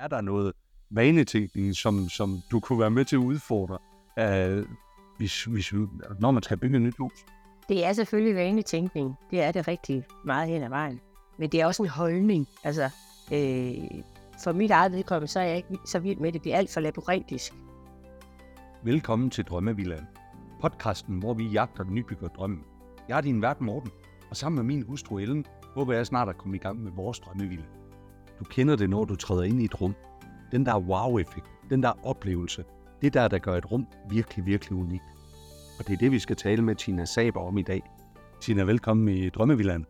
Er der noget vanetænkning, som, som du kunne være med til at udfordre, uh, hvis, hvis, når man skal bygge et nyt hus? Det er selvfølgelig vanetænkning. Det er det rigtig meget hen ad vejen. Men det er også en holdning. Altså, øh, for mit eget vedkommende, så er jeg ikke så vild med det. Det bliver alt for labyrintisk. Velkommen til Drømmevillaen. Podcasten, hvor vi jagter nybygger drømmen. Jeg er din vært Morten, og sammen med min hustru Ellen, håber jeg snart at komme i gang med vores drømmevilla. Du kender det, når du træder ind i et rum. Den der wow-effekt, den der oplevelse, det der, der gør et rum virkelig, virkelig unikt. Og det er det, vi skal tale med Tina Saber om i dag. Tina, velkommen i Drømmevillaen.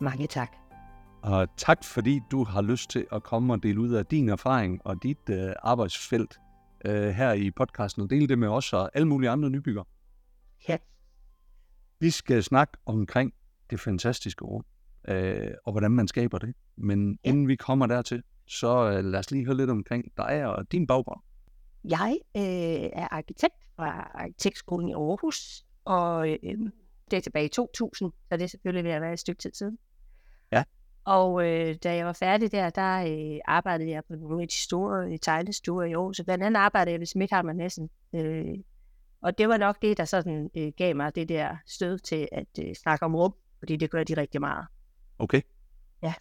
Mange tak. Og tak, fordi du har lyst til at komme og dele ud af din erfaring og dit øh, arbejdsfelt øh, her i podcasten, og dele det med os og alle mulige andre nybyggere. Ja. Vi skal snakke omkring det fantastiske rum, øh, og hvordan man skaber det. Men ja. inden vi kommer dertil, så øh, lad os lige høre lidt omkring dig og din baggrund. Jeg øh, er arkitekt fra Arkitektskolen i Aarhus, og øh, det er tilbage i 2000, så det er selvfølgelig ved at være et stykke tid siden. Ja. Og øh, da jeg var færdig der, der øh, arbejdede jeg på nogle af de store tegnestuer i Aarhus. Så blandt andet arbejdede jeg ved Smidhammer Næssen. Øh, og det var nok det, der sådan øh, gav mig det der stød til at øh, snakke om rum, fordi det gør de rigtig meget. Okay. Ja.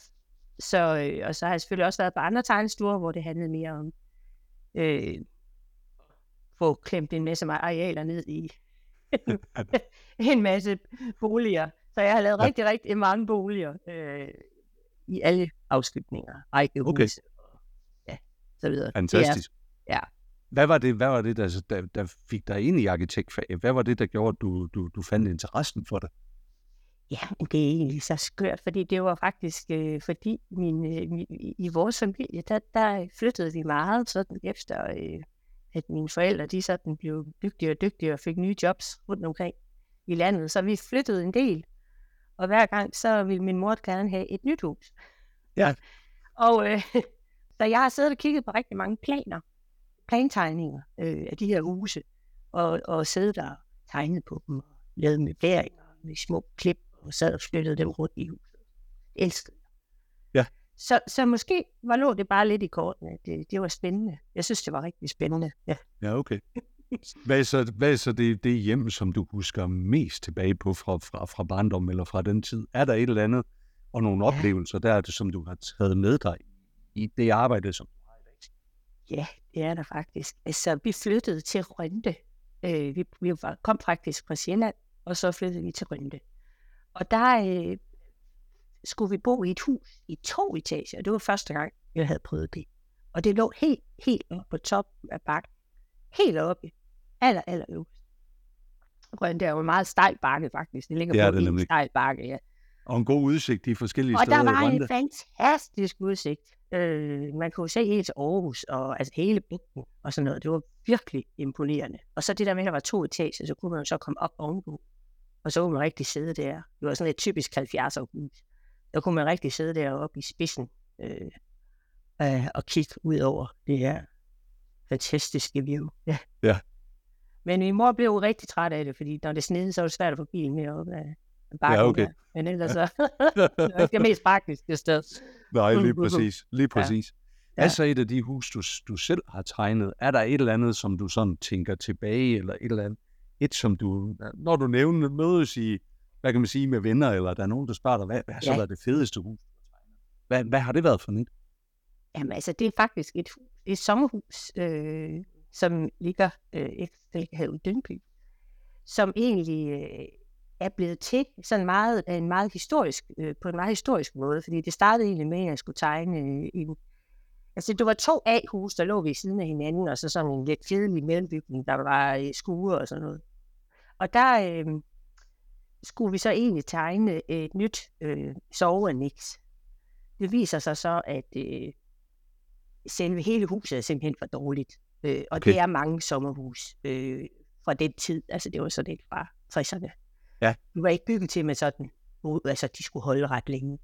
Så, øh, og så har jeg selvfølgelig også været på andre tegnestuer, hvor det handlede mere om øh, få klemt en masse arealer ned i en masse boliger. Så jeg har lavet ja. rigtig, rigtig mange boliger øh, i alle afskygninger. Rækkehuse Okay. og ja, så videre. Fantastisk. Er, ja. Hvad var det, hvad var det der, der, der fik dig ind i arkitektfaget? Hvad var det, der gjorde, at du, du, du fandt interessen for det? Ja, men det er egentlig så skørt, fordi det var faktisk, øh, fordi min, øh, min, i vores familie, der, der flyttede vi meget sådan efter, øh, at mine forældre, de sådan blev dygtigere og dygtigere og fik nye jobs rundt omkring i landet. Så vi flyttede en del, og hver gang, så ville min mor gerne have et nyt hus. Ja. Og øh, så jeg har siddet og kigget på rigtig mange planer, plantegninger øh, af de her huse, og, og siddet der og tegnet på dem, og lavet møbleringer med små klip, og sad og flyttede dem rundt i huset. Det elskede. Ja. Så, så måske var lå det bare lidt i kortene. Det, det var spændende. Jeg synes, det var rigtig spændende. Ja. Ja, okay. Hvad er så, hvad er så det, det hjem, som du husker mest tilbage på fra, fra, fra barndom eller fra den tid? Er der et eller andet, og nogle Ja. oplevelser der, som du har taget med dig i det arbejde, som du har i dag? Ja, det er der faktisk. Altså, vi flyttede til Rønde. Øh, vi vi var, kom faktisk fra Sjælland, og så flyttede vi til Rønde. Og der øh, skulle vi bo i et hus i to etager. Det var første gang, jeg havde prøvet det. Og det lå helt, helt oppe på toppen af bakken. Helt oppe. Aller, aller øverst. Rønde er jo en meget stejl bakke, faktisk. Det ligger Det er på det en stejl bakke, ja. Og en god udsigt de forskellige Og steder der i var en fantastisk udsigt. Øh, man kunne se helt til Aarhus, og altså hele bygden og sådan noget. Det var virkelig imponerende. Og så det der med, at der var to etager, så kunne man jo så komme op ovenpå. Og så kunne man rigtig sidde der. Det var sådan et typisk 70'er hus. Der kunne man rigtig sidde deroppe i spidsen øh, øh, og kigge ud over det her fantastiske view. Ja. Ja. Men min mor blev jo rigtig træt af det, fordi når det snede, så var det svært at få bilen med op af bakken. okay. der. Men ellers så det var ikke det mest praktiske sted. Nej, lige præcis. Lige præcis. Ja. Ja. Altså et af de hus, du, du selv har tegnet, er der et eller andet, som du sådan tænker tilbage, eller et eller andet, et som du, når du nævner, mødes i, hvad kan man sige, med venner, eller der er nogen, der spørger dig, hvad, hvad har så Ja. været det fedeste hus? Hvad, hvad har det været for nyt? Jamen altså, det er faktisk et, et sommerhus, øh, som ligger øh, efter i Dyngby, som egentlig øh, er blevet til sådan meget, en meget historisk, øh, på en meget historisk måde, fordi det startede egentlig med, at jeg skulle tegne øh, en, altså det var to A-hus, der lå ved siden af hinanden, og så sådan en lidt kedelig mellembygning, der var øh, skure og sådan noget. Og der øh, skulle vi så egentlig tegne et nyt øh, soveannex. Det viser sig så, at øh, selve hele huset er simpelthen for dårligt. Øh, og Okay. det er mange sommerhus øh, fra den tid. Altså det var sådan lidt fra 60'erne. Ja. De var ikke bygget til med sådan, altså de skulle holde ret længe.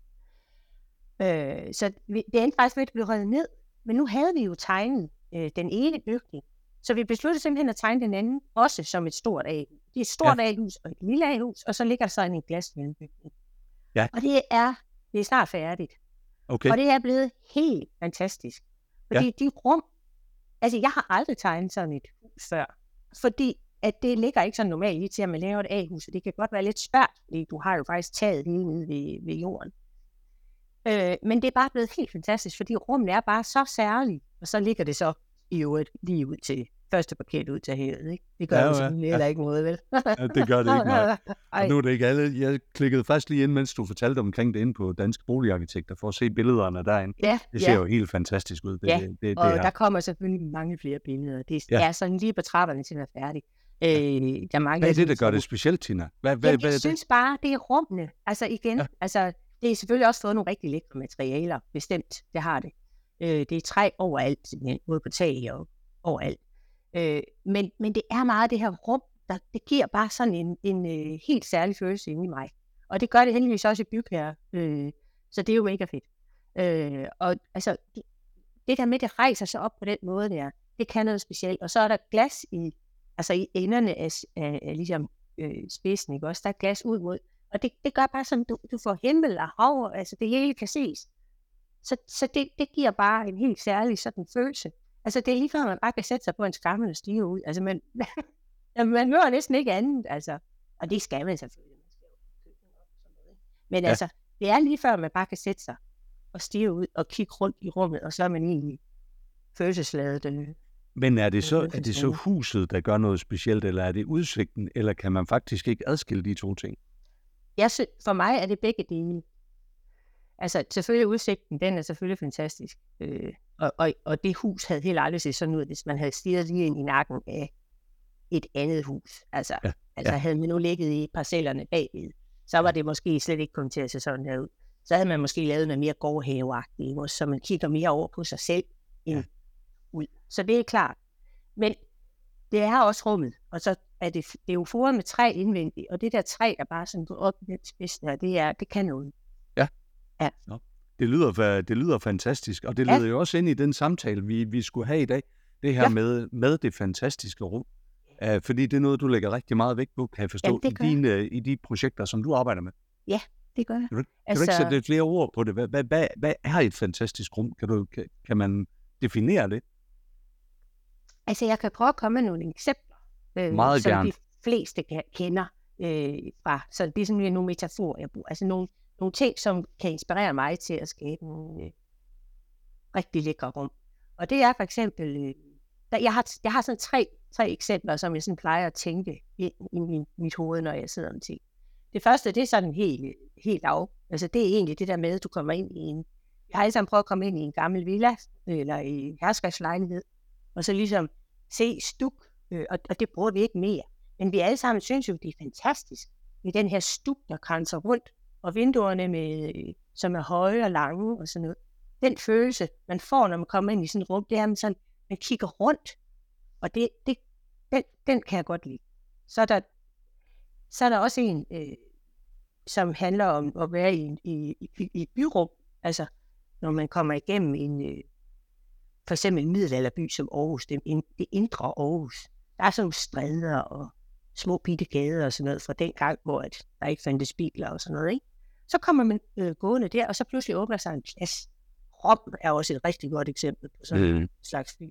Øh, så vi, det endte faktisk med at blive revet ned. Men nu havde vi jo tegnet øh, den ene bygning. Så vi besluttede simpelthen at tegne den anden, også som et stort A-hus. Det er et stort ja. A-hus og et lille A-hus, og så ligger der så en glasmellembygning. Ja. Og det er, det er snart færdigt. Okay, Og det er blevet helt fantastisk. Fordi de rum, altså jeg har aldrig tegnet sådan et hus før, fordi at det ligger ikke så normalt lige til, at man laver et A-hus, og det kan godt være lidt svært, fordi du har jo faktisk taget lige nede ved, ved jorden. Øh, men det er bare blevet helt fantastisk, fordi rummet er bare så særligt, og så ligger det så i øvrigt lige ud til første paket ud til havet, ikke? Det gør Ja, ja, jo ja, heller ikke noget, vel? Ja, det gør det ikke, nej. Og nu er det ikke alle. Jeg klikkede først lige ind, mens du fortalte omkring det inde på Danske Boligarkitekter, for at se billederne derinde. ja, Det ser ja. jo helt fantastisk ud, det, Ja, det, det, Og det der kommer selvfølgelig mange flere billeder. Det Ja. ja. er sådan lige på trapperne til at være færdig. Øh, der er mange Hvad er det, der gør det specielt, Tina? Hvad, hvad, Jamen, hvad er jeg det? synes bare, det er rummene. Altså igen, ja. altså, det er selvfølgelig også fået nogle rigtig lækre materialer, bestemt, det har det. Øh, det er træ overalt, simpelthen, både på tag og overalt. Øh, men, men det er meget det her rum, der, det giver bare sådan en, en øh, helt særlig følelse inde i mig. Og det gør det heldigvis også i bygherre. Øh, så det er jo mega fedt. Øh, og altså, det, det der med, det rejser sig op på den måde der, det kan noget specielt. Og så er der glas i, altså i enderne af, af, af ligesom øh, spidsen, ikke også? Der er glas ud mod. Og det, det gør bare sådan, du, du får himmel og hav, altså det hele kan ses. Så, så det, det giver bare en helt særlig sådan følelse. Altså det er lige før, man bare kan sætte sig på en skammel og stige ud. Altså man, man, hører næsten ikke andet, altså. Og det skal man selvfølgelig. Men Ja. altså, det er lige før, man bare kan sætte sig og stige ud og kigge rundt i rummet, og så er man egentlig følelsesladet. øh. Men er det, så, det er det så huset, der gør noget specielt, eller er det udsigten, eller kan man faktisk ikke adskille de to ting? Jeg synes, for mig er det begge dele. Altså, selvfølgelig udsigten, den er selvfølgelig fantastisk. Øh, og, og, og det hus havde helt aldrig set sådan ud, hvis man havde stirret lige ind i nakken af et andet hus. Altså, Ja, altså ja. havde man nu ligget i parcellerne bagved, så var det måske slet ikke kommet til at se sådan her ud. Så havde man måske lavet noget mere gårdhaveagtigt, så man kigger mere over på sig selv end Ja. ud. Så det er klart. Men det er også rummet, og så er det, det er jo foret med træ indvendigt, og det der træ, der bare sådan går op i den spids der, det, er, det kan noget. Det lyder, det lyder fantastisk, og det Ja. leder jo også ind i den samtale, vi, vi skulle have i dag. Det her ja. Ja. med, med det fantastiske rum. Uh, fordi det er noget, du lægger rigtig meget vægt på, kan jeg forstå, det i, dine, i de projekter, som du arbejder med. Det gør jeg. Kan du, kan du ikke sætte lidt flere ord på det? Hvad, hvad, hvad, hvad er et fantastisk rum? Kan, du, kan, kan man definere det? Altså, jeg kan prøve at komme med nogle eksempler, øh, Meget som gerne. de fleste kender øh, fra. Så det er sådan nogle metaforer, jeg bruger. Altså nogle, nogle ting, som kan inspirere mig til at skabe nogle øh, rigtig lækre rum. Og det er for eksempel, øh, der, jeg, har, jeg har sådan tre, tre eksempler, som jeg sådan plejer at tænke i, i min, mit hoved, når jeg sidder om ting. Det første, det er sådan helt, helt af. Altså det er egentlig det der med, at du kommer ind i en... Jeg har alle sammen prøvet at komme ind i en gammel villa, øh, eller i en herskabslejlighed, og så ligesom se stuk, øh, og, og det bruger vi ikke mere. Men vi alle sammen synes jo, det er fantastisk med den her stuk, der kranser rundt, og vinduerne, med, som er høje og lange og sådan noget. Den følelse, man får, når man kommer ind i sådan et rum, det er, at man, sådan, man kigger rundt, og det, det, den, den kan jeg godt lide. Så er der, så er der også en, øh, som handler om at være i, i, i, i et byrum, altså når man kommer igennem en, øh, for eksempel en middelalderby som Aarhus, det, in, det indre Aarhus. Der er sådan nogle stræder og små bitte gader og sådan noget fra den gang, hvor at der ikke fandtes biler og sådan noget. Ikke? Så kommer man øh, gående der, og så pludselig åbner sig en plads. Rom er også et rigtig godt eksempel på sådan en Mm. slags fyr.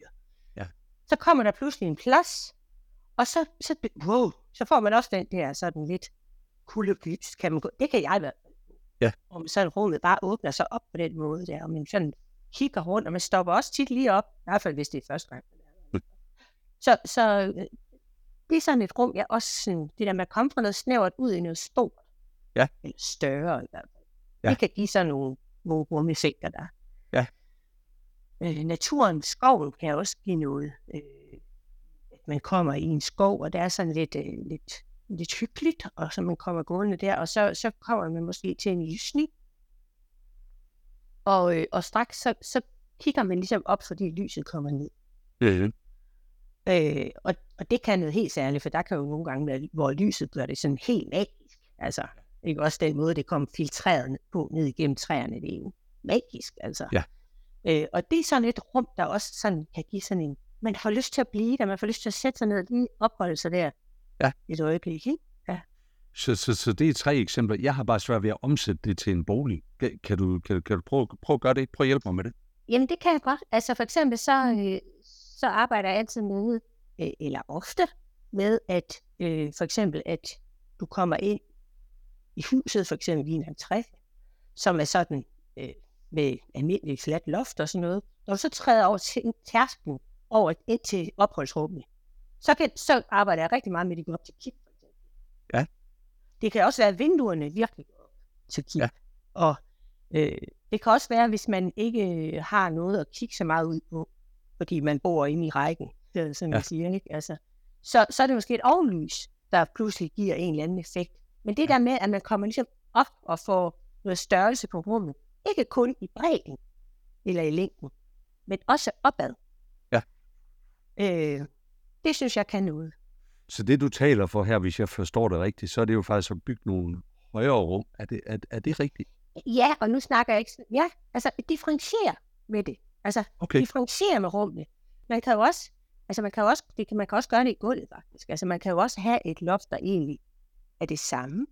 Ja. Så kommer der pludselig en plads, og så, så, wow, så får man også den der sådan lidt kuldebys, kan man gå. Det kan jeg fald. Ja. Om sådan rummet bare åbner sig op på den måde der, og man sådan kigger rundt, og man stopper også tit lige op, i hvert fald hvis det er første gang. Mm. Så, så øh, det er sådan et rum, jeg også sådan, det der med at komme fra noget snævert ud i noget stort. Ja. Eller større i hvert fald. Ja. Det kan give sådan nogle, rumeffekter der. Ja. Øh, naturen, skoven kan også give noget. Øh, at man kommer i en skov, og det er sådan lidt, øh, lidt, lidt hyggeligt, og så man kommer gående der, og så, så kommer man måske til en lysning. Og, øh, og straks så, så kigger man ligesom op, fordi lyset kommer ned. Mm. Øh, og, og det kan noget helt særligt, for der kan jo nogle gange være, hvor lyset gør det sådan helt magisk. Altså, ikke også den måde, det kommer filtreret på ned igennem træerne, det er jo magisk, altså. Ja. Øh, og det er sådan et rum, der også sådan kan give sådan en, man får lyst til at blive der, man får lyst til at sætte sig ned og lige opholde sig der Ja. et øjeblik, ikke? Så, så, så det er tre eksempler. Jeg har bare svært ved at omsætte det til en bolig. Kan, kan, du, kan, kan du prøve, prøve at gøre det? Prøv at hjælpe mig med det. Jamen, det kan jeg godt. Altså, for eksempel så, øh, så arbejder jeg altid med, øh, eller ofte, med at øh, for eksempel, at du kommer ind i huset, for eksempel i en entré, som er sådan øh, med almindelig fladt loft og sådan noget. Når du så træder over til tærsken over ind til opholdsrummet, så, kan, så arbejder jeg rigtig meget med, at de går op til kip. Ja. Det kan også være, at vinduerne virkelig går op til kip. Ja. Og øh, det kan også være, hvis man ikke har noget at kigge så meget ud på, fordi man bor inde i rækken, sådan, Ja. ja. siger, ikke? Altså, så, så er det måske et ovenlys, der pludselig giver en eller anden effekt. Men det der med, at man kommer ligesom op og får noget størrelse på rummet, ikke kun i bredden eller i længden, men også opad. Ja. Øh, det synes jeg kan noget. Så det, du taler for her, hvis jeg forstår det rigtigt, så er det jo faktisk at bygge nogle højere rum. Er det, er, er det rigtigt? Ja, og nu snakker jeg ikke... Ja, altså differentiere med det. Altså Okay. differentiere med rummene. Man kan jo også, altså man kan jo også, det kan, man kan også gøre det i gulvet faktisk. Altså man kan jo også have et loft, der egentlig er det samme,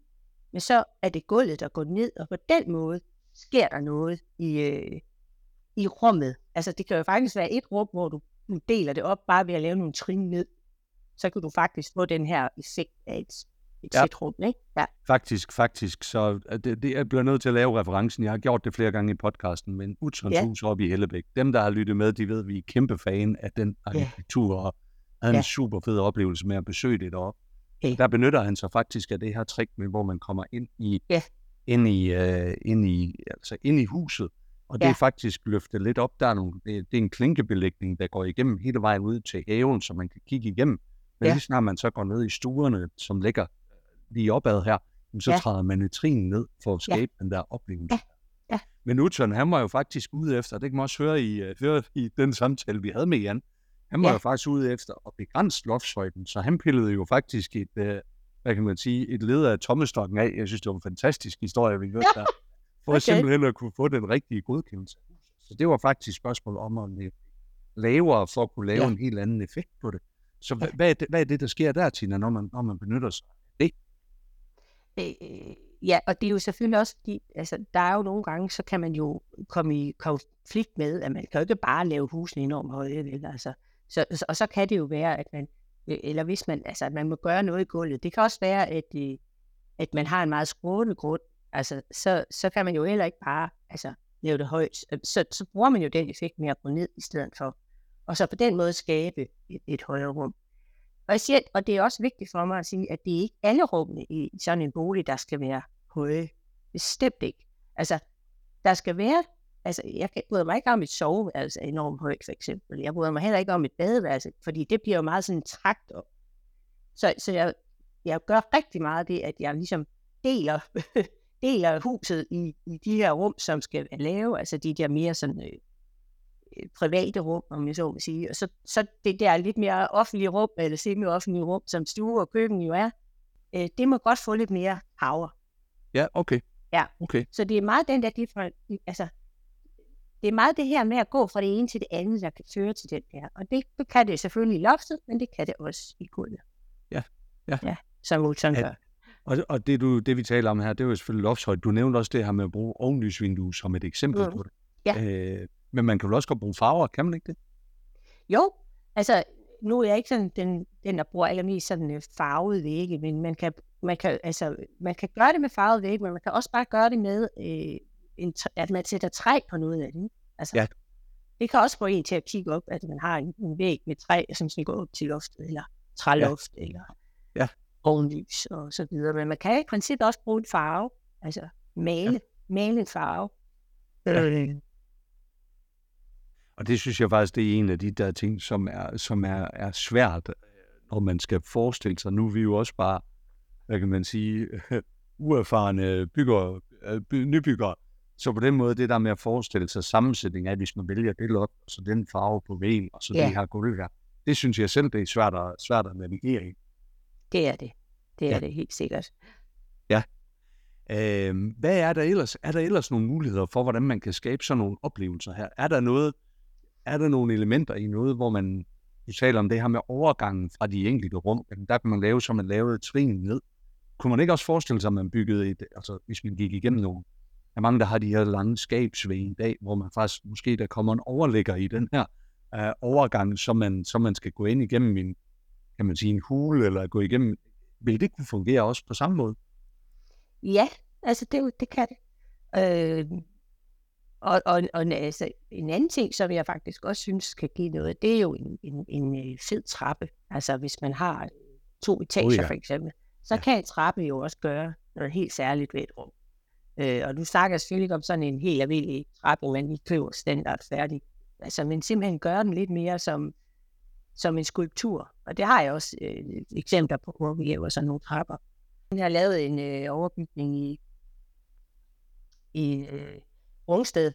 men så er det gulvet, der går ned, og på den måde sker der noget i, øh, i rummet. Altså det kan jo faktisk være et rum, hvor du, du deler det op bare ved at lave nogle trin ned. Så kan du faktisk få den her effekt af et, et Ja. ja. sætrum, ikke? Ja. Faktisk, faktisk. Så er det, det, jeg bliver nødt til at lave referencen. Jeg har gjort det flere gange i podcasten, men Utzons Ja. oppe i Hellebæk. Dem, der har lyttet med, de ved, at vi er kæmpe fan af den arkitektur, og havde en Ja. super fed oplevelse med at besøge det deroppe. Ja. Der benytter han sig faktisk af det her trick med, hvor man kommer ind i, Ja. ind i, uh, ind i, altså ind i huset, og det Ja. er faktisk løftet lidt op. Der er nogle, det, det er en klinkebelægning, der går igennem hele vejen ud til haven, så man kan kigge igennem. Men Ja. lige snart man så går ned i stuerne, som ligger lige opad her, så Ja. træder man i trinen ned for at Ja. skabe den der oplevelse. Ja. Ja. Men Utzon, han var jo faktisk ude efter, det kan man også høre i, uh, høre i den samtale, vi havde med Jan, han var Ja. jo faktisk ude efter at begrænse loftshøjden, så han pillede jo faktisk et, uh, hvad kan man sige, et led af tommestokken af. Jeg synes, det var en fantastisk historie, vi hørte der. For Okay. simpelthen at kunne få den rigtige godkendelse. Så det var faktisk et spørgsmål om at lave lavere for at kunne lave Ja. en helt anden effekt på det. Så hvad, hvad, er det, hvad er det, der sker der, Tina, når man, når man benytter sig af det? Øh, ja, og det er jo selvfølgelig også fordi, altså, der er jo nogle gange, så kan man jo komme i konflikt med, at man kan jo ikke bare lave husene enormt høje, vel? Altså, så, og så kan det jo være, at man, øh, eller hvis man, altså, at man må gøre noget i gulvet. Det kan også være, at, øh, at man har en meget skrående grund, altså, så, så kan man jo heller ikke bare altså, lave det højt. Så, så bruger man jo den effekt med at gå ned i stedet for. Og så på den måde skabe et, et højere rum. Og, jeg siger, og det er også vigtigt for mig at sige, at det er ikke alle rummene i sådan en bolig, der skal være høje. Bestemt ikke. Altså, der skal være, altså, jeg bryder mig ikke om et soveværelse er enormt højt, for eksempel. Jeg bryder mig heller ikke om et badeværelse, fordi det bliver jo meget sådan trakt op. Så, så jeg, jeg gør rigtig meget det, at jeg ligesom deler, deler huset i, i de her rum, som skal være lave, altså de der mere sådan øh, øh, private rum, om jeg så må sige. Og så, så det der lidt mere offentlige rum, eller semi-offentlige rum, som stue og køkken jo er, øh, det må godt få lidt mere power. Ja, okay. Ja. Okay. Så det er meget den der differen- altså, det er meget det her med at gå fra det ene til det andet, der kan føre til den der. Og det kan det selvfølgelig i loftet, men det kan det også i gulvet. Ja, ja. Ja, som Ulsson Ja. gør. Og, og det, du, det, vi taler om her, det er jo selvfølgelig loftshøjde. Du nævnte også det her med at bruge ovenlysvinduer som et eksempel Mm. på det. Ja. Øh, men man kan jo også godt bruge farver, kan man ikke det? Jo, altså nu er jeg ikke sådan den, den der bruger allermest sådan øh, farvede vægge, men man kan, man, kan, altså, man kan gøre det med farvede vægge, men man kan også bare gøre det med, øh, en, at man sætter træ på noget af det. Altså, Ja. Det kan også få en til at kigge op, at man har en, en væg med træ, som skal gå op til loftet, eller træloft, ja. eller Ja. ovenlys og så videre. Men man kan i princippet også bruge en farve, altså male, ja. male en farve. Ja. Øh, Og det synes jeg faktisk, det er en af de der ting, som er, som er, er svært, øh, når man skal forestille sig. Nu er vi jo også bare, hvad kan man sige, uerfarne bygger, øh, by, nybyggere. Så på den måde, det der med at forestille sig sammensætning af, hvis man vælger det lot, og så den farve på væggen, og så Ja. det her gulv her, det synes jeg selv, det er svært at, svært at navigere i. det er det. Det er Ja. ja. det helt sikkert. Øh, hvad er der ellers? Er der ellers nogle muligheder for, hvordan man kan skabe sådan nogle oplevelser her? Er der noget, er der nogle elementer i noget, hvor man, du taler om det her med overgangen fra de enkelte rum, jamen, der kan man lave, som man lavede trin ned. Kunne man ikke også forestille sig, at man byggede et, altså hvis man gik igennem nogle, er mange, der har de her lange skabsvæg i dag, hvor man faktisk måske der kommer en overligger i den her uh, overgang, som man, som man skal gå ind igennem en, kan man sige, en hule, eller gå igennem. Vil det kunne fungere også på samme måde? Ja, altså det, det kan det. Øh, og, og, og altså, en anden ting, som jeg faktisk også synes kan give noget, det er jo en, en, en øh, fed trappe. Altså hvis man har to etager oh, ja. for eksempel, så ja. kan en trappe jo også gøre noget helt særligt ved et rum. Øh, og du snakker selvfølgelig ikke om sådan en helt almindelig trappe, man lige køber standard færdig. Altså, men simpelthen gøre den lidt mere som, som en skulptur. Og det har jeg også øh, eksempler på, hvor vi laver sådan nogle trapper. Jeg har lavet en øh, overbygning i, i øh, Rungsted.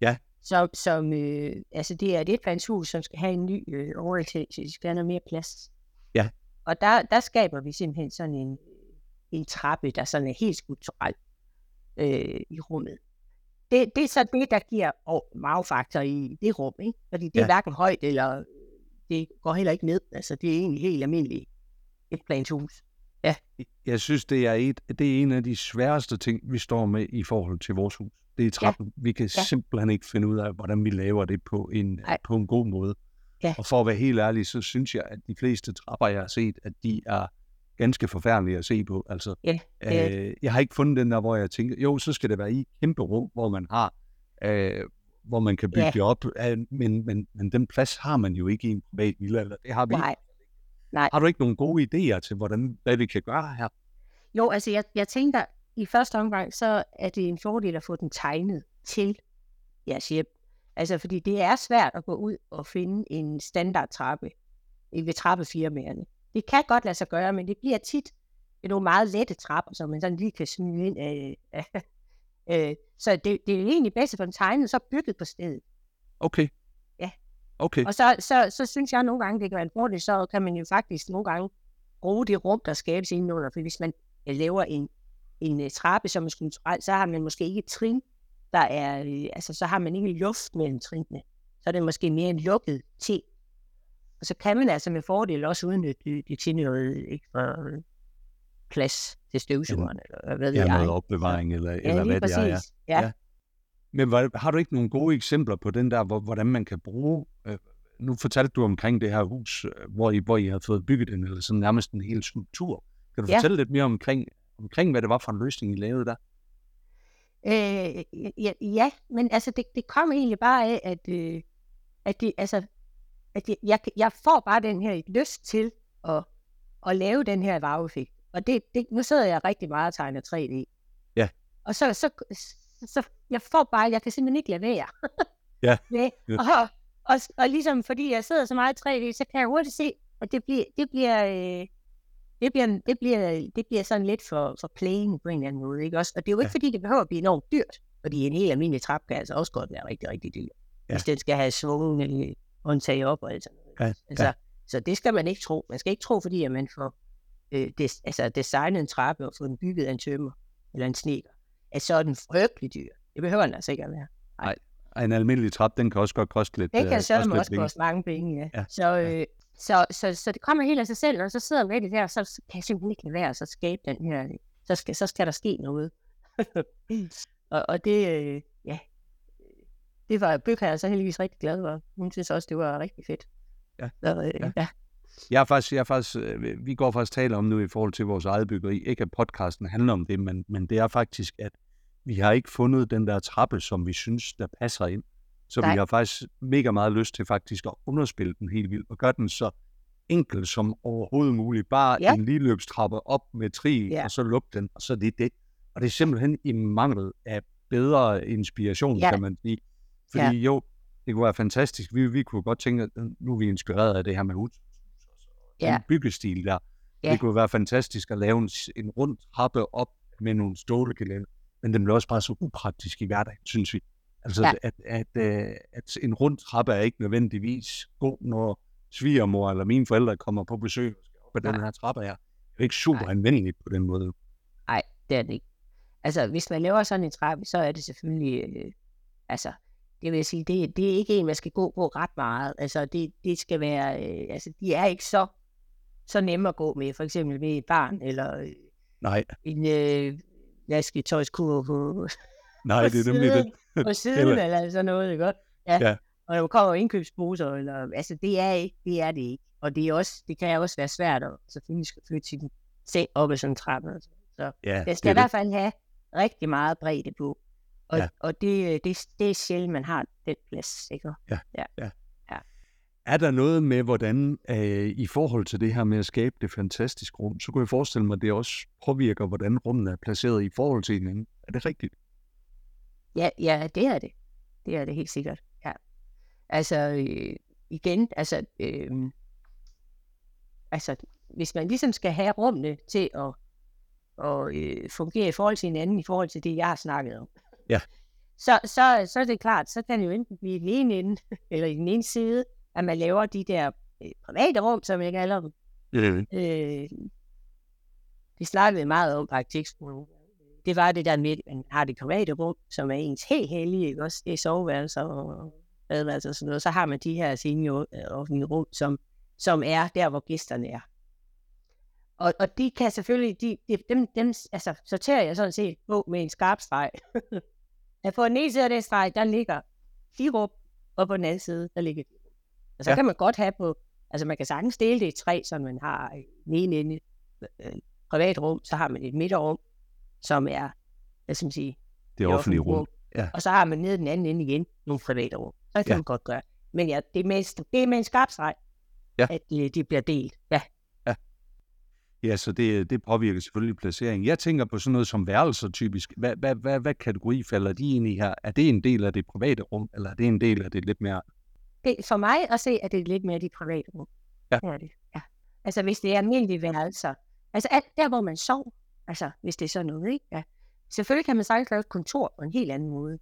Ja. Som, som øh, altså det er et etplanshus, som skal have en ny øh, overetage. Det skal have noget mere plads. Ja. Og der, der skaber vi simpelthen sådan en, en trappe, der sådan er helt skulpturel øh, i rummet. Det, det er så det, der giver magfaktor i det rum, ikke? Fordi det ja. er hverken højt, eller det går heller ikke ned. Altså, det er egentlig helt almindeligt et planshus. Ja. Jeg synes, det er, et, det er en af de sværeste ting, vi står med i forhold til vores hus. Det er trappen. Ja. Vi kan ja. simpelthen ikke finde ud af, hvordan vi laver det på en, på en god måde. Ja. Og for at være helt ærlig, så synes jeg, at de fleste trapper, jeg har set, at de er ganske forfærdelige at se på. Altså, ja, øh, jeg har ikke fundet den der, hvor jeg tænker, jo, så skal det være i et kæmpe rum, hvor man har, øh, hvor man kan bygge ja. det op, øh, men, men, men den plads har man jo ikke i en privat villa, eller det har vi Nej. Nej. Har du ikke nogle gode idéer til, hvordan, hvad vi kan gøre her? Jo, altså jeg, jeg tænker, i første omgang, så er det en fordel at få den tegnet til jeres hjem. Altså, fordi det er svært at gå ud og finde en standardtrappe ved trappefirmaerne. Det kan godt lade sig gøre, men det bliver tit nogle meget lette trapper, som man sådan lige kan smide ind. Øh, øh, så det, det er egentlig bedst for en tegnet, så bygget på stedet. Okay. Ja. Okay. Og så, så, så synes jeg nogle gange, det kan være en fordel, så kan man jo faktisk nogle gange bruge det rum, der skabes indenunder. For hvis man laver en, en trappe som er skulpturel, så har man måske ikke et trin, der er, øh, altså så har man ikke luft mellem trinene. Så er det måske mere en lukket ting. Og så kan man altså med fordel også udnytte det, det til noget ekstra plads til støvsugeren, eller hvad ved ja, jeg. noget opbevaring, eller, ja, eller hvad præcis. det er. Ja. ja. Men hvad, har du ikke nogle gode eksempler på den der, hvor, hvordan man kan bruge... Øh, nu fortalte du omkring det her hus, øh, hvor I, hvor I har fået bygget den, eller sådan nærmest en hel skulptur. Kan du ja. fortælle lidt mere omkring, omkring, hvad det var for en løsning, I lavede der? Øh, ja, ja, men altså det, det kom egentlig bare af, at, øh, at det, altså, at jeg, jeg, jeg får bare den her lyst til at, at lave den her varveffekt. Og det, det, nu sidder jeg rigtig meget og tegner 3D. Ja. Og så, så, så jeg får bare, jeg kan simpelthen ikke lade være. ja. ja. Og, og, og ligesom fordi jeg sidder så meget i 3D, så kan jeg hurtigt se, at det bliver, det bliver, øh, det bliver, det bliver, det bliver sådan lidt for, for playing på en eller anden måde. Ikke? Også, og det er jo ikke, ja. fordi det behøver at blive enormt dyrt. Fordi en helt almindelig trap kan altså også godt være rigtig, rigtig dyr. Ja. Hvis den skal have svungen eller håndtag op og alt sådan noget. Ja. Altså, ja. Så det skal man ikke tro. Man skal ikke tro, fordi at man får øh, des, altså designet en trappe og fået den bygget af en tømmer eller en sneker, at så er den frygtelig dyr. Det behøver den altså ikke at være. Nej. En almindelig trap, den kan også godt koste lidt. Det kan øh, så også, også koste mange penge, ja. ja. Så, øh, så, så, så det kommer helt af sig selv, og så sidder man der, så, så kan jeg simpelthen ikke lade være at skabe den her, så skal, så skal der ske noget. og, og det, øh, ja, det var bygherren så heldigvis rigtig glad for. Hun synes også, det var rigtig fedt. Ja. Så, øh, ja. ja. Jeg er faktisk, jeg er faktisk, øh, vi går faktisk tale om nu i forhold til vores eget byggeri. Ikke at podcasten handler om det, men, men det er faktisk, at vi har ikke fundet den der trappe, som vi synes, der passer ind. Så Nej. vi har faktisk mega meget lyst til faktisk at underspille den helt vildt, og gøre den så enkel som overhovedet muligt. Bare ja. en lige løbstrappe op med tri, ja. og så lukke den, og så er det det. Og det er simpelthen i mangel af bedre inspiration, ja. kan man sige. Fordi ja. jo, det kunne være fantastisk. Vi, vi kunne godt tænke, at nu er vi inspireret af det her med hus. Ja. Den byggestil der. Ja. Det kunne være fantastisk at lave en, en rund trappe op med nogle stålegelænder. Men den bliver også bare så upraktisk i hverdagen, synes vi. Altså, ja. at, at, at, øh, at en rund trappe er ikke nødvendigvis god, når svigermor eller mine forældre kommer på besøg ad den her trappe her. Det er ikke super anvendeligt på den måde. Nej, det er det ikke. Altså, hvis man laver sådan en trappe, så er det selvfølgelig, øh, altså, det vil sige, det, det er ikke en, man skal gå på ret meget. Altså, det, det skal være, øh, altså, de er ikke så, så nemme at gå med, for eksempel med et barn, eller Nej. en øh, vasketøjskurve på Nej, på det er nemlig det. siden, på siden Eller- eller sådan noget, ikke også? Ja. Ja. Og der kommer indkøbsposer, eller, altså det er ikke, det er det ikke. Og det, er også, det kan også være svært at selvfølgelig skal flytte sin seng op ad sådan en trappe. Så Ja, det skal i det er hvert fald have rigtig meget bredde på. Og, Ja. ja. og det, det, det er sjældent, man har den plads, ikke? Er der noget med, hvordan øh, i forhold til det her med at skabe det fantastiske rum, så kunne jeg forestille mig, at det også påvirker, hvordan rummene er placeret i forhold til hinanden. Er det rigtigt? Ja, ja, det er det. Det er det helt sikkert, ja. Altså, øh, igen, altså, øh, altså, hvis man ligesom skal have rummene til at, at øh, fungere i forhold til hinanden, i forhold til det, jeg har snakket om, Ja. så, så, så er det klart, så kan det jo enten blive i den ene ende, eller i den ene side, at man laver de der øh, private rum, som jeg kalder dem. Mm. Øh, vi snakkede meget om på arkitektskolen. Det var det der med, at man har det private rum, som er ens helt hellige, ikke også? Det er soveværelser og badeværelser og sådan noget. Så har man de her semi-offentlige rum, som, som er der, hvor gæsterne er. Og, og de kan selvfølgelig, de, de, dem, dem altså, sorterer jeg sådan set på med en skarp streg. at på den ene side af den streg, der ligger fire rum, og på den anden side, der ligger rum. Og så Ja. kan man godt have på, altså man kan sagtens dele det i tre, så man har i den ene ende øh, privat rum, så har man et midterrum, som er, hvad skal man sige, Det offentlige rum. Ja. Og så har man nede den anden ende igen nogle private rum. Så det kan Ja. man godt gøre. Men ja, det er med, det er med en skarp streg, Ja. at øh, de bliver delt. Ja. Ja, så det, det påvirker selvfølgelig placeringen. Jeg tænker på sådan noget som værelser typisk. Hvad, hvad, hvad, hvad kategori falder de ind i her? Er det en del af det private rum, eller er det en del af det lidt mere... Det, for mig at se, at det er lidt mere de private rum. Ja. Det er det. Ja. Altså hvis det er almindelige værelser. Altså alt der, hvor man sover. Altså hvis det er sådan noget, ikke? Ja. Selvfølgelig kan man sagtens lave et kontor på en helt anden måde.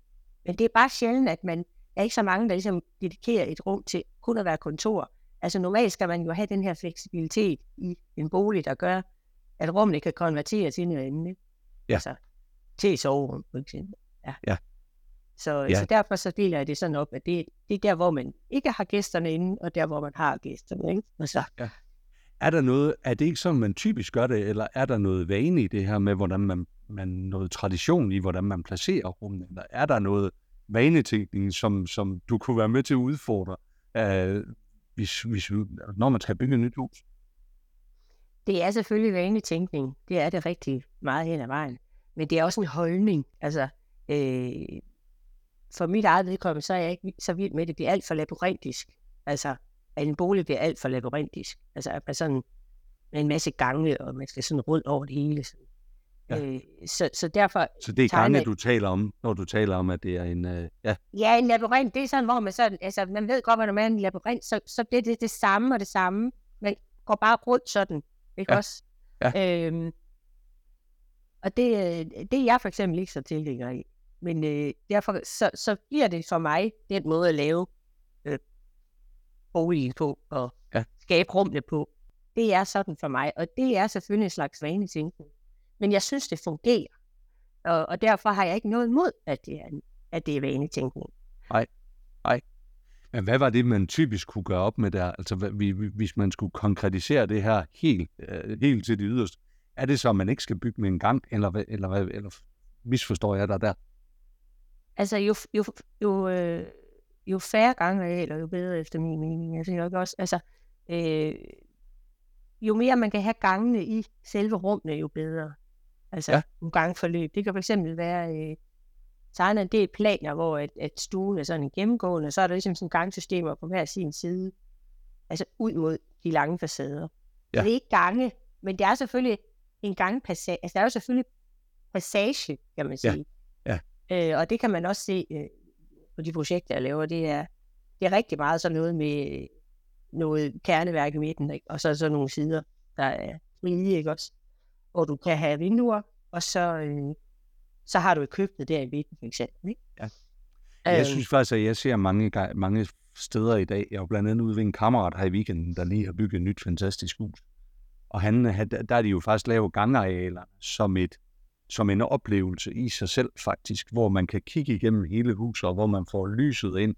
Men det er bare sjældent, at man der er ikke så mange, der ligesom dedikerer et rum til kun at være kontor. Altså normalt skal man jo have den her fleksibilitet i en bolig, der gør, at rummene kan konvertere til noget andet. Ja. Altså til et soverum, for eksempel. Ja. Ja. Så, Ja. ja. så derfor så deler jeg det sådan op, at det, det er der, hvor man ikke har gæsterne inde, og der, hvor man har gæsterne. Ikke? Og så, Er der noget, er det ikke sådan, man typisk gør det, eller er der noget vane i det her med, hvordan man, man noget tradition i, hvordan man placerer rummene, eller er der noget vanetænkning, som, som du kunne være med til at udfordre, øh, hvis, hvis, når man skal bygge et nyt hus? det er selvfølgelig vanetænkning. Det er det rigtig meget hen ad vejen. Men det er også en holdning. Altså, øh, for mit eget vedkommende, så er jeg ikke så vild med, at det bliver alt for labyrintisk. Altså, at en bolig bliver alt for labyrintisk. Altså, at man sådan med en masse gange, og man skal sådan rundt over det hele. Sådan. Ja. Øh, så, så derfor, Så det er gange, du taler om, når du taler om, at det er en... Øh, ja, ja, en labyrint, det er sådan, hvor man sådan, altså, man ved godt, hvad der er en labyrint, så, så bliver det det samme og det samme. Man går bare rundt sådan, ikke Ja. også? Ja. Øhm, og det, øh, det er jeg for eksempel ikke så tilhænger i. Men øh, derfor så, så bliver det for mig den måde at lave øh, boligen på og ja. skabe rummene på. Det er sådan for mig, og det er selvfølgelig en slags vanetænkning. Men jeg synes, det fungerer. Og, og derfor har jeg ikke noget imod, at det er, at det er vanetænkning. Men hvad var det, man typisk kunne gøre op med der? Altså, hvis man skulle konkretisere det her helt, øh, helt til det yderste, er det så, at man ikke skal bygge med en gang, eller, eller, eller misforstår jeg dig der? Altså, jo, jo, jo, øh, jo færre gangearealer, jo bedre efter min mening. Altså, jeg også, altså, øh, jo mere man kan have gangene i selve rummene, jo bedre. Altså, Ja. ja. nogle gangforløb. Det kan fx være øh, tegnet en del planer, hvor at, at stuen er sådan en gennemgående, og så er der ligesom sådan gangsystemer på hver sin side. Altså ud mod de lange facader. Ja. Det er ikke gange, men det er selvfølgelig en gangpassage. Altså, der er jo selvfølgelig passage, kan man Ja. sige. Ja. Øh, og det kan man også se øh, på de projekter, jeg laver. Det er, det er rigtig meget sådan noget med noget kerneværk i midten, ikke? og så så nogle sider, der er frie, ikke også? Hvor du kan have vinduer, og så, øh, så har du et køkkenet der i midten, for eksempel. Ikke? Ja. Jeg Øhm, synes faktisk, at jeg ser mange, mange steder i dag. Jeg var blandt andet ude ved en kammerat her i weekenden, der lige har bygget et nyt fantastisk hus. Og han, han- der er de jo faktisk lavet gangarealer som, et, som en oplevelse i sig selv faktisk, hvor man kan kigge igennem hele huset, og hvor man får lyset ind,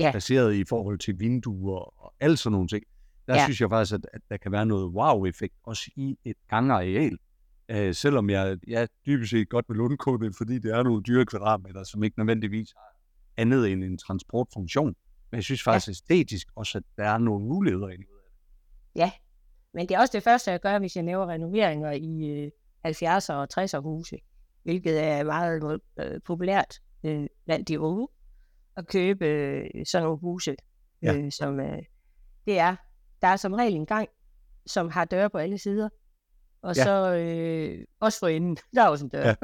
Ja. placeret i forhold til vinduer og alt sådan nogle ting. Der ja. Ja. synes jeg faktisk, at, at der kan være noget wow-effekt også i et gangareal. Øh, selvom jeg, jeg dybest set godt vil undgå det, fordi det er nogle dyre kvadratmeter, som ikke nødvendigvis har andet end en transportfunktion. Men jeg synes faktisk ja. æstetisk også, at der er nogle muligheder i det. Ja, men det er også det første, jeg gør, hvis jeg laver renoveringer i øh, 70'er og 60'er huse, hvilket er meget øh, populært øh, blandt de unge at købe øh, sådan nogle huse, ja. øh, som øh, det er. Der er som regel en gang, som har døre på alle sider, og ja. så øh, også for enden, der er også en dør. Ja.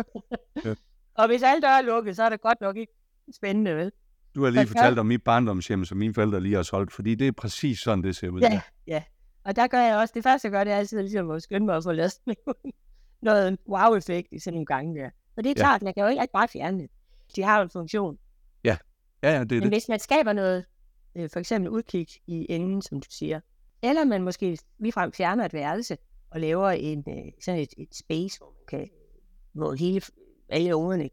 Ja. og hvis alle døre er lukket, så er det godt nok ikke spændende, vel? Du har lige fortalt om mit barndomshjem, som mine forældre lige har solgt, fordi det er præcis sådan, det ser ud. Ja, ja. Og der gør jeg også, det første jeg gør, det er altid ligesom at skynde mig at få lavet noget wow-effekt i sådan nogle gange der. Og det er klart, ja. man kan jo ikke bare fjerne det. De har jo en funktion. Ja, ja, ja det er Men det. hvis man skaber noget, øh, for eksempel udkig i enden, som du siger, eller man måske ligefrem fjerner et værelse og laver en, øh, sådan et, et space, hvor man kan, hvor hele, alle ungerne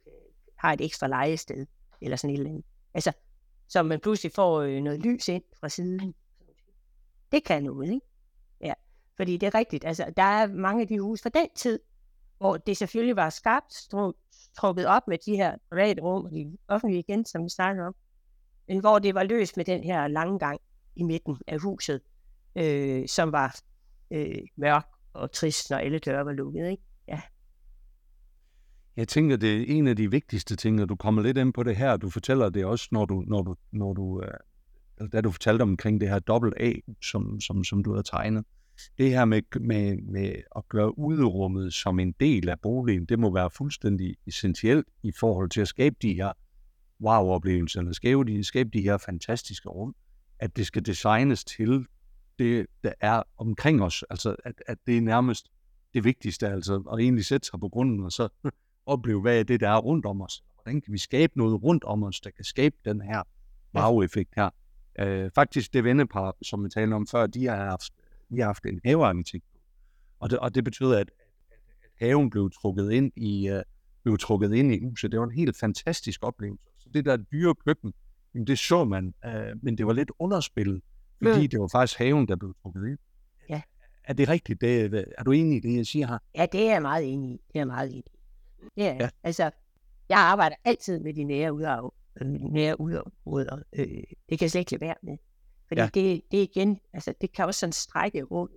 har et ekstra legested, eller sådan et eller andet. Altså, så man pludselig får øh, noget lys ind fra siden. Det kan noget, ikke? Ja, fordi det er rigtigt. Altså, der er mange af de huse fra den tid, hvor det selvfølgelig var skarpt trukket op med de her private rum og de offentlige igen, som vi snakker om, men hvor det var løst med den her lange gang i midten af huset, øh, som var øh, mørk og trist, når alle døre var lukket. Ikke? Ja. Jeg tænker, det er en af de vigtigste ting, og du kommer lidt ind på det her, du fortæller det også, når du, når du, når du øh, da du fortalte omkring det her dobbelt A, som, som, som du har tegnet. Det her med, med, med at gøre udrummet som en del af boligen, det må være fuldstændig essentielt i forhold til at skabe de her wow-oplevelser, eller skabe de, skabe de her fantastiske rum, at det skal designes til det, der er omkring os. Altså, at, at det er nærmest det vigtigste, altså at egentlig sætte sig på grunden, og så opleve, hvad er det, der er rundt om os. Hvordan kan vi skabe noget rundt om os, der kan skabe den her wow-effekt her. Øh, faktisk det vennepar, som vi talte om før, de har haft, de har haft en havearkitekt. Og det, og det betyder, at, at, haven blev trukket ind i, uh, blev trukket ind i huset. Det var en helt fantastisk oplevelse. Så det der dyre køkken, det så man, uh, men det var lidt underspillet, fordi mm. det var faktisk haven, der blev trukket ind. Ja. Er det rigtigt? Det, er du enig i det, jeg siger her? Ja, det er jeg meget enig i. Det er jeg meget enig i. Det er, ja. Altså, jeg arbejder altid med de nære udav, øh, nære udområder. Øh, det kan jeg slet ikke lade være med. Fordi ja. det, det igen, altså, det kan også sådan strække rundt.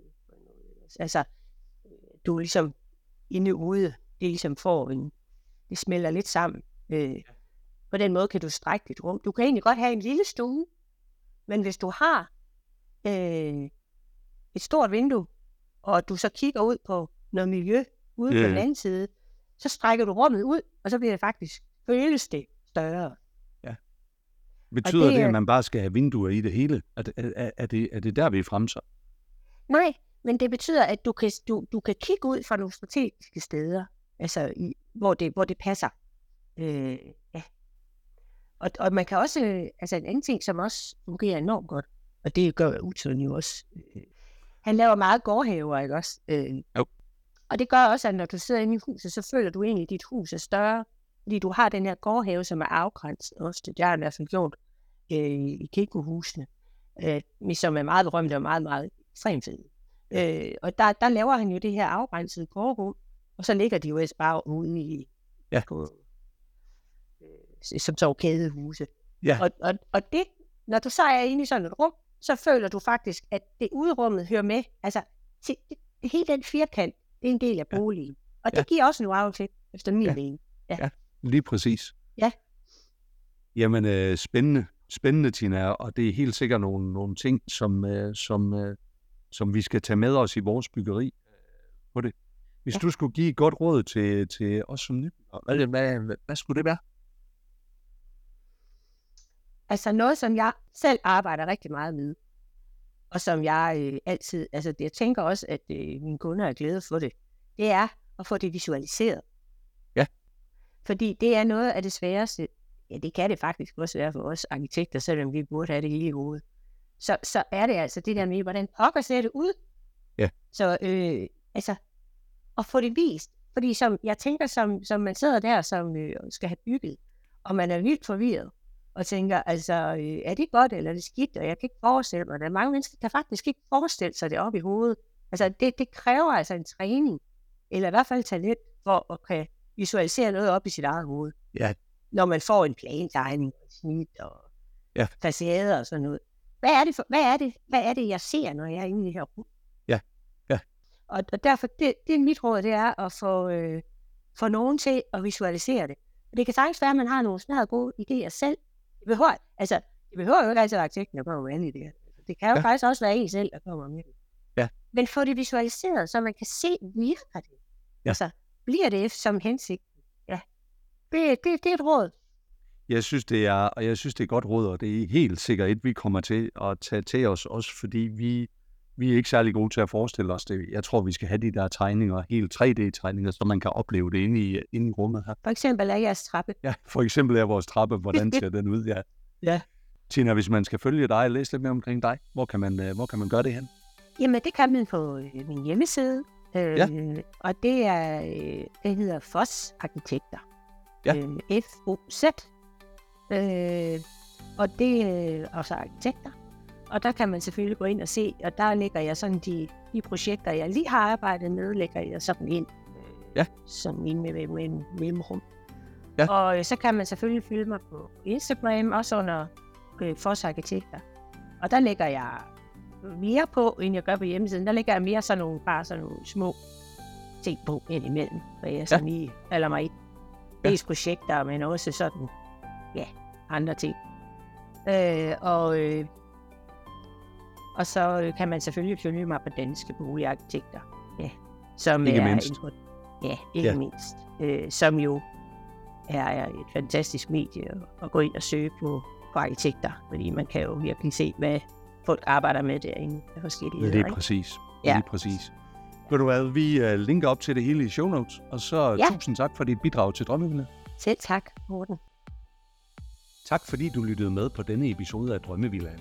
Altså, du er ligesom inde ude. Det ligesom får en, det smelter lidt sammen. Øh, på den måde kan du strække dit rum. Du kan egentlig godt have en lille stue, men hvis du har øh, et stort vindue, og du så kigger ud på noget miljø ude yeah. på den anden side, så strækker du rummet ud, og så bliver det faktisk, føles det større. Ja. Betyder det, det, at man bare skal have vinduer i det hele? Er det, er, er det, er det der, vi er frem så? Nej, men det betyder, at du kan, du, du kan kigge ud fra nogle strategiske steder, altså i, hvor, det, hvor det passer. Øh, ja. Og, og man kan også, altså en anden ting, som også fungerer enormt godt, og det gør Uton jo også. Øh, han laver meget gårdhaver, ikke også? Øh, jo. Og det gør også, at når du sidder inde i huset, så føler du egentlig, at dit hus er større, fordi du har den her gårdhave, som er afgrænset også. Det har jeg i hvert fald gjort øh, i kirkehusene, øh, som er meget berømte og meget, meget ekstremt. Øh, og der, der laver han jo det her afgrænsede gårdrum, og så ligger de jo bare ude i, ja. på, øh, som så kædehuse. Ja. Og, og, og det, når du så er inde i sådan et rum, så føler du faktisk, at det udrummet hører med. Altså, til, hele den firkant, det er en del af boligen. Og det ja. giver også en wow efter min ja. mening. Ja. ja, lige præcis. Ja. Jamen, øh, spændende, spændende, Tina, og det er helt sikkert nogle, nogle ting, som, øh, som, øh, som vi skal tage med os i vores byggeri på det. Hvis ja. du skulle give et godt råd til, til os som nybyggere, hvad, hvad, hvad, hvad skulle det være? Altså noget, som jeg selv arbejder rigtig meget med, og som jeg øh, altid, altså jeg tænker også, at øh, mine kunder er glade for det, det er at få det visualiseret. Ja. Fordi det er noget af det sværeste, ja det kan det faktisk også være for os arkitekter, selvom vi burde have det hele i hovedet. Så, så er det altså det der med, hvordan pokker ser det ud. Ja. Så øh, altså, at få det vist. Fordi som, jeg tænker, som, som man sidder der, som øh, skal have bygget, og man er vildt forvirret, og tænker, altså, øh, er det godt, eller er det skidt? Og jeg kan ikke forestille mig, er mange mennesker, der faktisk ikke forestiller sig det op i hovedet. Altså, det, det kræver altså en træning. eller i hvert fald talent for at kan visualisere noget op i sit eget hoved. Ja. Når man får en plantegning, og snit og Ja. facader og sådan noget. Hvad er, det for, hvad, er det, hvad er det, jeg ser, når jeg er inde i det her rum? Ja. Ja. Og, og derfor, det, det er mit råd, det er at få, øh, få nogen til at visualisere det. Og det kan sagtens være, at man har nogle snart gode idéer selv. Det behøver, altså, det behøver jo ikke altid være arkitekten, der kommer med alle idéer. Det kan jo Ja. faktisk også være en selv, der kommer med det. Ja. Men få det visualiseret, så man kan se, virker det? Ja. Altså, bliver det som hensigt? Ja. Det, det, det er et råd. Jeg synes, det er, og jeg synes, det er godt råd, og det er helt sikkert et, vi kommer til at tage til os, også fordi vi, vi er ikke særlig gode til at forestille os det. Jeg tror, vi skal have de der tegninger, helt 3D-tegninger, så man kan opleve det inde i, inde i rummet her. For eksempel er jeres trappe. Ja, for eksempel er vores trappe, hvordan ser den ud? Ja. Ja. Tina, hvis man skal følge dig og læse lidt mere omkring dig, hvor kan man, hvor kan man gøre det hen? Jamen, det kan man på øh, min hjemmeside. Øh, Ja. Og det er, det hedder FOS Arkitekter. Ja. Øh, F-O-Z. Øh, og det er også arkitekter. Og der kan man selvfølgelig gå ind og se, og der lægger jeg sådan de, de projekter, jeg lige har arbejdet med, lægger jeg sådan ind. Ja. Sådan ind med, med, med mellemrum. Ja. Og så kan man selvfølgelig følge mig på Instagram, også under øh, FOS Arkitekter. Og der lægger jeg mere på, end jeg gør på hjemmesiden. Der lægger jeg mere sådan nogle, bare sådan nogle små ting på indimellem, hvad jeg sådan lige falder mig i. Ja. Dels projekter, men også sådan, ja, andre ting. Øh, og, øh, og så øh, kan man selvfølgelig følge mig på Danske Boligarkitekter. Ja, som Ikke er mindst. En, ja, ikke Ja. mindst. Øh, som jo er, er et fantastisk medie at, gå ind og søge på, på arkitekter, fordi man kan jo virkelig se, hvad folk arbejder med derinde af forskellige Lige ikke? præcis. Ja. Lige præcis. Ved du hvad, vi uh, linker op til det hele i show notes, og så Ja. tusind tak for dit bidrag til Drømmevilla. Selv tak, Morten. Tak fordi du lyttede med på denne episode af Drømmevillaen.